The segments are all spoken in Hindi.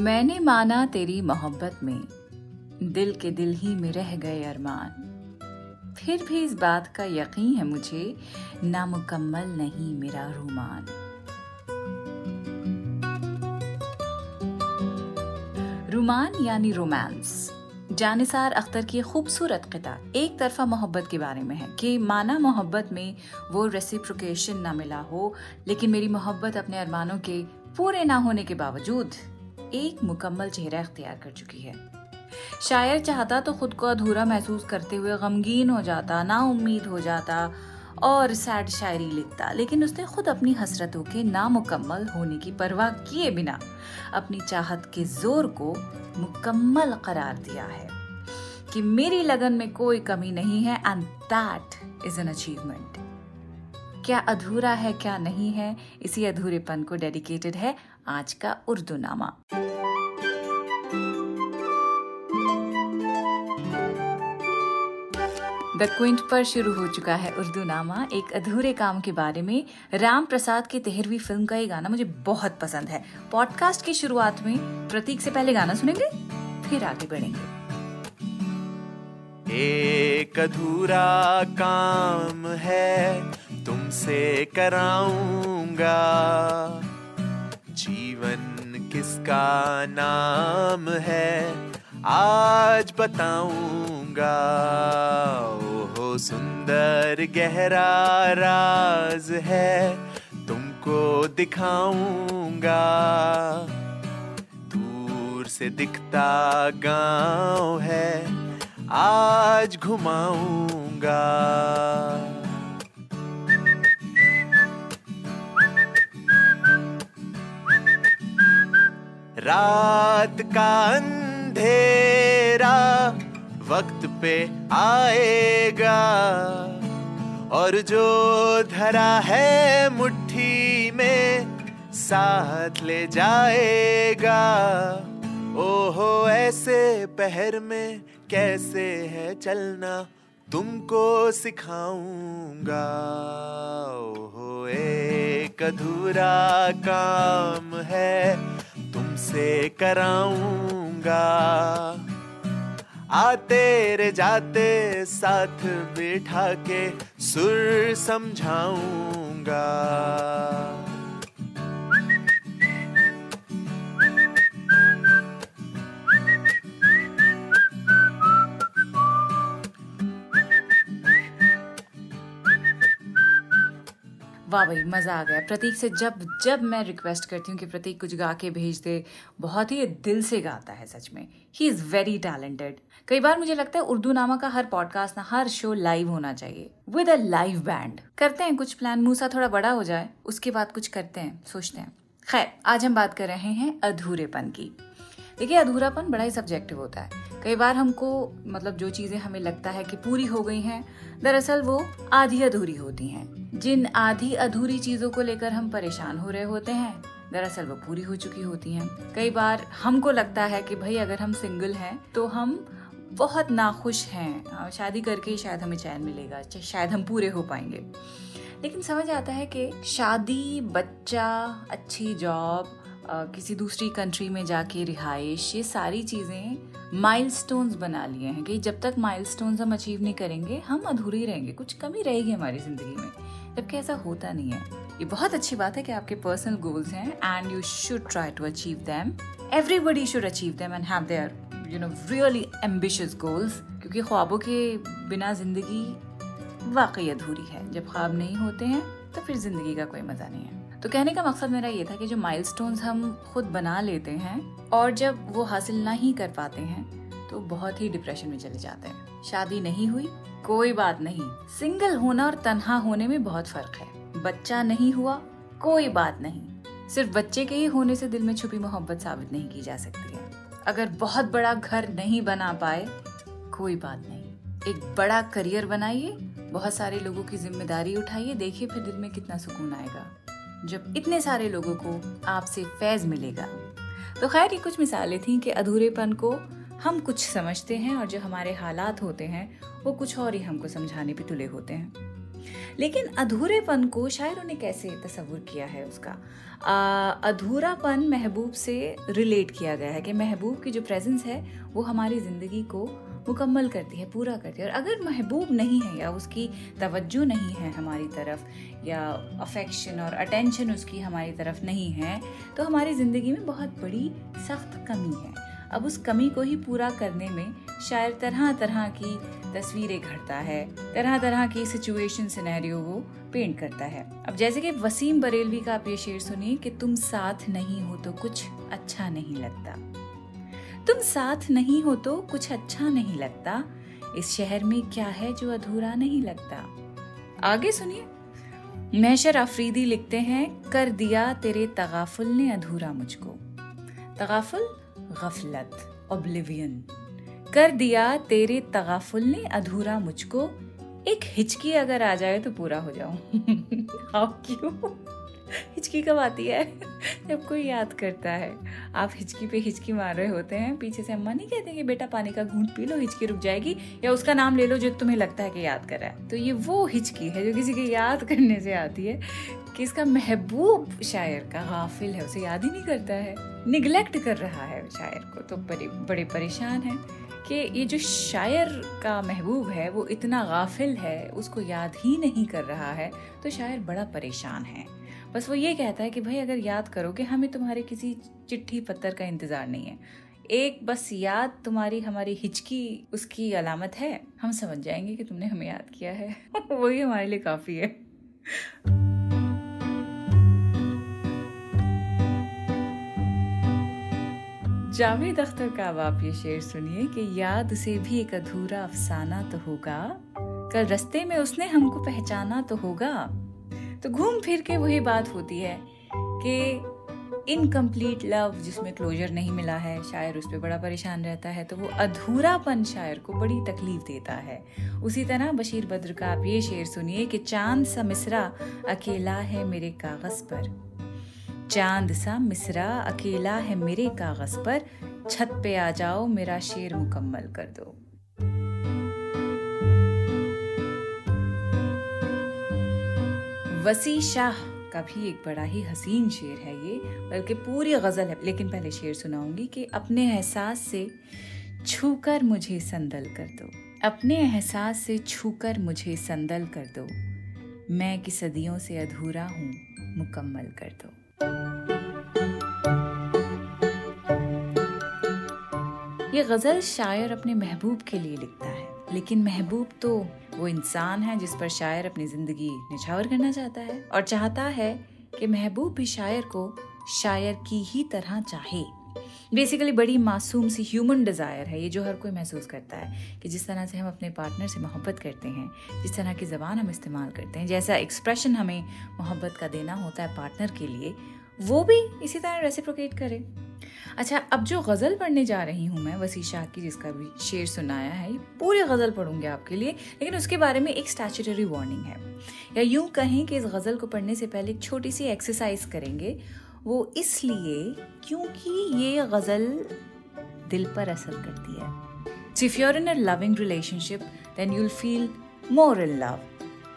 मैंने माना तेरी मोहब्बत में दिल के दिल ही में रह गए अरमान। फिर भी इस बात का यकीन है मुझे, नामुकम्मल नहीं मेरा रोमान। रुमान यानी रोमांस। जानिसार अख्तर की खूबसूरत किता एक तरफा मोहब्बत के बारे में है कि माना मोहब्बत में वो रेसिप्रोकेशन ना मिला हो, लेकिन मेरी मोहब्बत अपने अरमानों के पूरे ना होने के बावजूद एक मुकम्मल चेहरा अख्तियार कर चुकी है। शायर चाहता तो खुद को अधूरा महसूस करते हुए गमगीन हो जाता ना उम्मीद हो जाता और सैड शायरी लिखता, लेकिन उसने खुद अपनी हसरतों के नामुकम्मल होने की परवाह किए बिना अपनी चाहत के ज़ोर को मुकम्मल करार दिया है कि मेरी लगन में कोई कमी नहीं है and that is an achievement क्या अधूरा है, क्या नहीं है, इसी अधूरेपन को डेडिकेटेड है आज का उर्दू नामा द क्विंट पर शुरू हो चुका है उर्दू नामा एक अधूरे काम के बारे में राम प्रसाद की तेहरवी फ़िल्म का ये गाना मुझे बहुत पसंद है। पॉडकास्ट की शुरुआत में प्रतीक से पहले गाना सुनेंगे, फिर आगे बढ़ेंगे। एक अधूरा काम है, तुमसे कराऊँगा। किसका नाम है? आज बताऊँगा। ओहो, सुंदर गहरा राज है, तुमको दिखाऊँगा। दूर से दिखता गाँव है, आज घुमाऊँगा। रात का अंधेरा वक्त पे आएगा। और जो धरा है मुट्ठी में साथ ले जाएगा। ओहो, ऐसे पहर में कैसे है चलना? तुमको सिखाऊँगा। ओहो, एक अधूरा काम है। तुमसे कराऊँगा। आते रे जाते साथ बिठा के सुर समझाऊँगा। वाह भाई, मज़ा आ गया। प्रतीक से जब जब मैं रिक्वेस्ट करती हूँ कि प्रतीक कुछ गा के भेज दे, बहुत ही दिल से गाता है सच में। ही इज़ वेरी टैलेंटेड कई बार मुझे लगता है उर्दू नामा का हर पॉडकास्ट ना, हर शो लाइव होना चाहिए। विद अ लाइव बैंड करते हैं कुछ प्लान मूसा थोड़ा बड़ा हो जाए, उसके बाद कुछ करते हैं, सोचते हैं। खैर, आज हम बात कर रहे हैं अधूरेपन की। देखिए, अधूरापन बड़ा ही सब्जेक्टिव होता है। कई बार हमको मतलब जो चीज़ें हमें लगता है कि पूरी हो गई हैं, दरअसल वो आधी अधूरी होती हैं। जिन आधी अधूरी चीज़ों को लेकर हम परेशान हो रहे होते हैं, दरअसल वो पूरी हो चुकी होती हैं। कई बार हमको लगता है कि भाई, अगर हम सिंगल हैं तो हम बहुत नाखुश हैं। शादी करके ही शायद हमें चैन मिलेगा शायद हम पूरे हो पाएँगे। लेकिन समझ आता है कि शादी, बच्चा, अच्छी जॉब किसी दूसरी कंट्री में जाके रिहाइश ये सारी चीज़ें माइलस्टोन्स बना लिए हैं कि जब तक माइलस्टोन्स हम अचीव नहीं करेंगे, हम अधूरे रहेंगे। कुछ कमी रहेगी हमारी ज़िंदगी में। जबकि ऐसा होता नहीं है। ये बहुत अच्छी बात है कि आपके पर्सनल गोल्स हैं and you should try to achieve them everybody should achieve them and have their you know really ambitious goals क्योंकि ख्वाबों के बिना ज़िंदगी वाकई अधूरी है। जब ख्वाब नहीं होते हैं तो फिर ज़िंदगी का कोई मज़ा नहीं है। तो कहने का मकसद मेरा ये था कि जो माइलस्टोन्स हम खुद बना लेते हैं और जब वो हासिल ना ही कर पाते हैं तो बहुत ही डिप्रेशन में चले जाते हैं। शादी नहीं हुई, कोई बात नहीं। सिंगल होना और तनहा होने में बहुत फ़र्क है। बच्चा नहीं हुआ, कोई बात नहीं। सिर्फ़ बच्चे के ही होने से दिल में छुपी मोहब्बत साबित नहीं की जा सकती है। अगर बहुत बड़ा घर नहीं बना पाए, कोई बात नहीं। एक बड़ा करियर बनाइए, बहुत सारे लोगों की ज़िम्मेदारी उठाइए, देखिए फिर दिल में कितना सुकून आएगा। जब इतने सारे लोगों को आपसे फैज मिलेगा। तो खैर, ये कुछ मिसालें थी कि अधूरेपन को हम कुछ समझते हैं और जो हमारे हालात होते हैं, वो कुछ और ही हमको समझाने पे तुले होते हैं। लेकिन अधूरेपन को शायरों ने कैसे तस्वुर किया है उसका? अधूरापन महबूब से रिलेट किया गया है कि महबूब की जो प्रेजेंस है, वो हमारी ज़िंदगी को मुकम्मल करती है, पूरा करती है। और अगर महबूब नहीं है या उसकी तवज्जो नहीं है हमारी तरफ़, या अफेक्शन और अटेंशन उसकी हमारी तरफ़ नहीं है तो हमारी ज़िंदगी में बहुत बड़ी सख्त कमी है। अब उस कमी को ही पूरा करने में शायर तरह तरह की तस्वीरें घड़ता है। तरह तरह की सिचुएशन सिनेरियो वो पेंट करता है। अब जैसे कि वसीम बरेलवी का आप ये शेर सुनिए कि तुम साथ नहीं हो तो कुछ अच्छा नहीं लगता। तुम साथ नहीं हो तो कुछ अच्छा नहीं लगता। इस शहर में क्या है जो अधूरा नहीं लगता? आगे सुनिए। महशर अफरीदी लिखते हैं, कर दिया तेरे तगाफुल ने अधूरा मुझको। तगाफुल गफलत ओब्लिवियन कर दिया तेरे तगाफुल ने, अधूरा मुझको। एक हिचकी अगर आ जाए तो पूरा हो जाऊँ। हाउ क्यों? हिचकी कब आती है? जब कोई याद करता है। आप हिचकी पे हिचकी मार रहे होते हैं, पीछे से अम्मा नहीं कहते कि बेटा पानी का घूंट पी लो, हिचकी रुक जाएगी, या उसका नाम ले लो जो तुम्हें लगता है कि याद कर रहा है। तो ये वो हिचकी है जो किसी के याद करने से आती है, कि इसका महबूब शायर का गाफिल है, उसे याद ही नहीं करता है। निगलेक्ट कर रहा है शायर को तो बड़े बड़े परेशान है कि ये जो शायर का महबूब है, वो इतना गाफिल है, उसको याद ही नहीं कर रहा है। तो शायर बड़ा परेशान है। बस वो ये कहता है कि भाई, अगर याद करो कि हमें तुम्हारे किसी चिट्ठी पत्थर का इंतज़ार नहीं है। एक बस याद तुम्हारी, हमारी हिचकी, उसकी अलामत है। हम समझ जाएँगे कि तुमने हमें याद किया है। वही हमारे लिए काफ़ी है। जावेद अख्तर का अब आप ये शेर सुनिए कि याद से भी एक अधूरा अफसाना तो होगा। कल रस्ते में उसने हमको पहचाना तो होगा। तो घूम फिर के वही बात होती है कि इनकम्प्लीट लव जिसमें क्लोजर नहीं मिला है, शायर उस पर बड़ा परेशान रहता है तो वो अधूरापन शायर को बड़ी तकलीफ़ देता है। उसी तरह बशीर बद्र का आप ये शेर सुनिए कि चाँद सा मिसरा अकेला है मेरे कागज़ पर। चाँद सा मिसरा अकेला है मेरे कागज़ पर, छत पे आ जाओ मेरा शेर मुकम्मल कर दो। वसी शाह का भी एक बड़ा ही हसीन शेर है ये, बल्कि पूरी गज़ल है। लेकिन पहले शेर सुनाऊँगी कि अपने एहसास से छूकर मुझे संदल कर दो। अपने एहसास से छूकर मुझे संदल कर दो। मैं कि सदियों से अधूरा हूँ, मुकम्मल कर दो। ये गज़ल शायर अपने महबूब के लिए लिखता है, लेकिन महबूब तो वो इंसान है जिस पर शायर अपनी ज़िंदगी निछावर करना चाहता है और चाहता है कि महबूब भी शायर को शायर की ही तरह चाहे। बेसिकली बड़ी मासूम सी ह्यूमन डिज़ायर है। ये जो हर कोई महसूस करता है कि जिस तरह से हम अपने पार्टनर से मोहब्बत करते हैं, जिस तरह की ज़बान हम इस्तेमाल करते हैं, जैसा एक्सप्रेशन हमें मोहब्बत का देना होता है पार्टनर के लिए वो भी इसी तरह रेसिप्रोकेट करे। अच्छा अब जो गज़ल पढ़ने जा रही हूँ मैं वसी शाह की जिसका भी शेर सुनाया है पूरी गज़ल पढ़ूँगी आपके लिए लेकिन उसके बारे में एक स्टैचुटरी वार्निंग है। या यूँ कहें कि इस गज़ल को पढ़ने से पहले एक छोटी सी एक्सरसाइज करेंगे वो इसलिए क्योंकि ये गज़ल दिल पर असर करती है। So if you're in a loving relationship, then you'll feel more love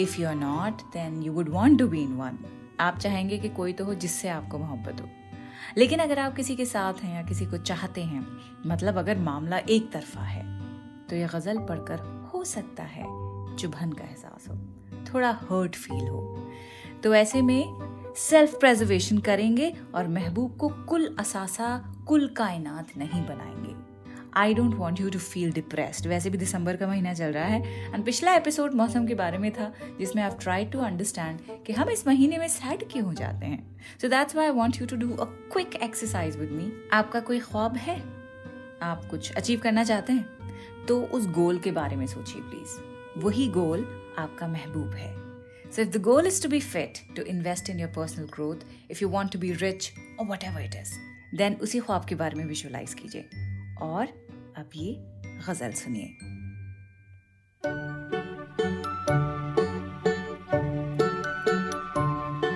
if you are not then you would want to be in one. आप चाहेंगे कि कोई तो हो जिससे आपको मोहब्बत हो। लेकिन अगर आप किसी के साथ हैं या किसी को चाहते हैं मतलब अगर मामला एक तरफा है तो यह गज़ल पढ़कर हो सकता है चुभन का एहसास हो, थोड़ा हर्ट फील हो। तो ऐसे में सेल्फ प्रेजर्वेशन करेंगे और महबूब को कुल असासा, कुल कायनात नहीं बनाएँगे। I don't want you to feel depressed वैसे भी दिसंबर का महीना चल रहा है एंड पिछला एपिसोड मौसम के बारे में था जिसमें आप ट्राई टू अंडरस्टैंड कि हम इस महीने में सैड क्यों हो जाते हैं। So that's why I want you to do a quick exercise with me आपका कोई ख्वाब है? आप कुछ अचीव करना चाहते हैं? तो उस गोल के बारे में सोचिए प्लीज़ वही गोल आपका महबूब है। So, if the goal is to be fit, to invest in your personal growth, if you want to be rich or whatever it is, then उसी ख्वाब के बारे में विजुअलाइज कीजिए। और अब ये गज़ल सुनिए।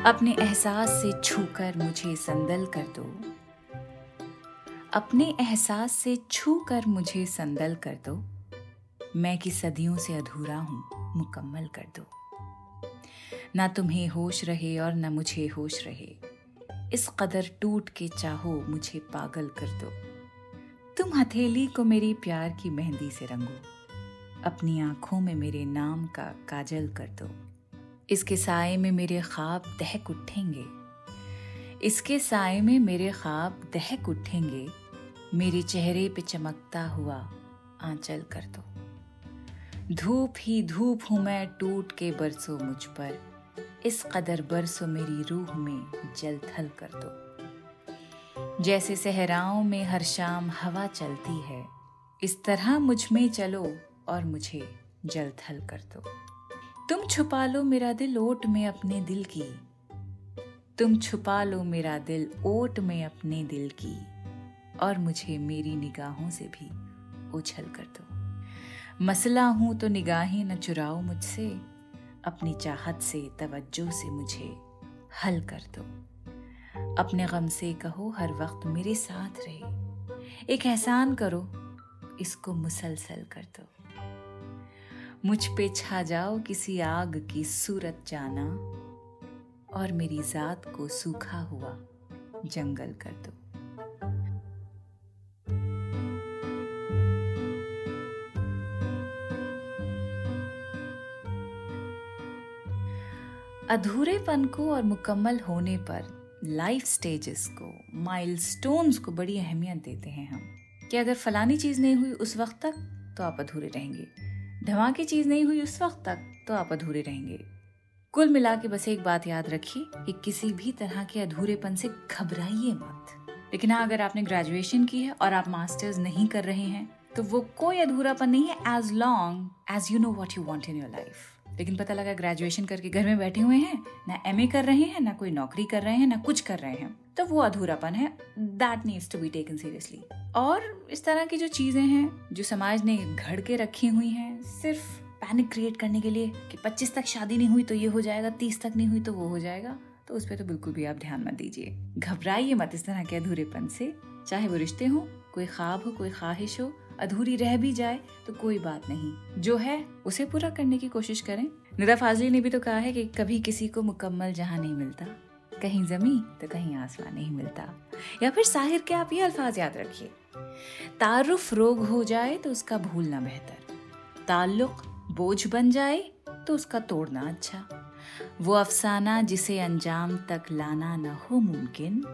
अपने एहसास से छूकर मुझे संदल कर दो। अपने एहसास से छू कर मुझे संदल कर दो। मैं कि सदियों से अधूरा हूँ, मुकम्मल कर दो। ना तुम्हें होश रहे और ना मुझे होश रहे। इस कदर टूट के चाहो मुझे पागल कर दो। तुम हथेली को मेरी प्यार की मेहंदी से रंगो। अपनी आँखों में मेरे नाम का काजल कर दो। इसके साय में मेरे ख्वाब दहक उठेंगे। इसके साय में मेरे ख्वाब दहक उठेंगे। मेरे चेहरे पे चमकता हुआ आंचल कर दो। धूप ही धूप हूँ मैं टूट के बरसो मुझ पर। इस कदर बरसो मेरी रूह में जल थल कर दो। जैसे सहराओं में हर शाम हवा चलती है, इस तरह मुझमें चलो और मुझे जल थल कर दो। तुम छुपा लो मेरा दिल ओट में अपने दिल की। तुम छुपा लो मेरा दिल ओट में अपने दिल की। और मुझे मेरी निगाहों से भी उछल कर दो। मसला हूँ तो निगाहें न चुराओ मुझसे, अपनी चाहत से तवज्जो से मुझे हल कर दो। अपने गम से कहो, हर वक्त मेरे साथ रहे। एक एहसान करो, इसको मुसलसल कर दो। मुझ पे छा जाओ किसी आग की सूरत जाना, और मेरी जात को सूखा हुआ जंगल कर दो। अधूरेपन को और मुकम्मल होने पर लाइफ स्टेजेस को माइलस्टोन्स को बड़ी अहमियत देते हैं हम। कि अगर फलानी चीज़ नहीं हुई उस वक्त तक तो आप अधूरे रहेंगे। धमाके चीज़ नहीं हुई उस वक्त तक तो आप अधूरे रहेंगे। कुल मिला के बस एक बात याद रखिए कि किसी भी तरह के अधूरेपन से घबराइए मत। लेकिन हाँ अगर आपने ग्रेजुएशन की है और आप मास्टर्स नहीं कर रहे हैं तो वो कोई अधूरापन नहीं है as long as you know what you want in your life लेकिन पता लगा ग्रेजुएशन करके घर में बैठे हुए हैं, ना एमए कर रहे हैं, ना कोई नौकरी कर रहे हैं, ना कुछ कर रहे हैं। तो वो अधूरापन है। That needs to be taken seriously और इस तरह की जो चीज़ें हैं, जो समाज ने घड़ के रखी हुई हैं, सिर्फ़ पैनिक क्रिएट करने के लिए कि 25 तक शादी नहीं हुई तो ये हो जाएगा 30 तक नहीं हुई तो वो हो जाएगा तो उस पर तो बिल्कुल भी आप ध्यान मत दीजिए। घबराइए मत इस तरह के अधूरेपन से। चाहे वो रिश्ते हो, कोई ख्वाब हो, कोई ख्वाहिश हो अधूरी रह भी जाए तो कोई बात नहीं। जो है, उसे पूरा करने की कोशिश करें। निदा फाजली ने भी तो कहा है कि कभी किसी को मुकम्मल जहाँ नहीं मिलता। कहीं जमी तो कहीं आसमान नहीं मिलता। या फिर साहिर के आप ये अल्फाज याद रखिए। तारुफ रोग हो जाए तो उसका भूलना बेहतर। ताल्लुक बोझ बन जाए तो उसका तोड़ना अच्छा। वो अफसाना जिसे अंजाम तक लाना न हो मुमकिन,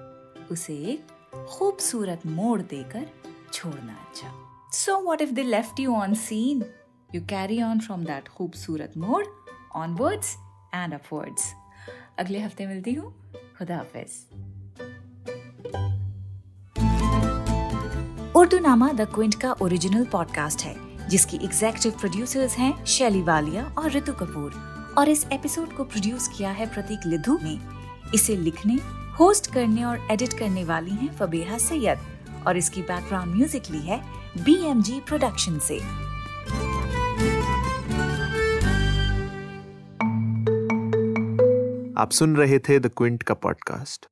उसे एक खूबसूरत मोड़ देकर छोड़ना अच्छा। So what if they left you on seen you carry on from that खूबसूरत मोड़ ऑनवर्ड्स एंड अपवर्ड्स अगले हफ़्ते मिलती हूँ। खुदा हाफिज। उर्दू नामा द क्विंट का ओरिजिनल पॉडकास्ट है, जिसकी एग्जेक्टिव प्रोड्यूसर्स हैं शैली वालिया और ऋतु कपूर। और इस एपिसोड को प्रोड्यूस किया है प्रतीक लिधु ने। इसे लिखने होस्ट करने और एडिट करने वाली हैं फबीहा सैयद। और इसकी बैकग्राउंड म्यूज़िक ली है बी एम जी प्रोडक्शन से। आप सुन रहे थे द क्विंट का पॉडकास्ट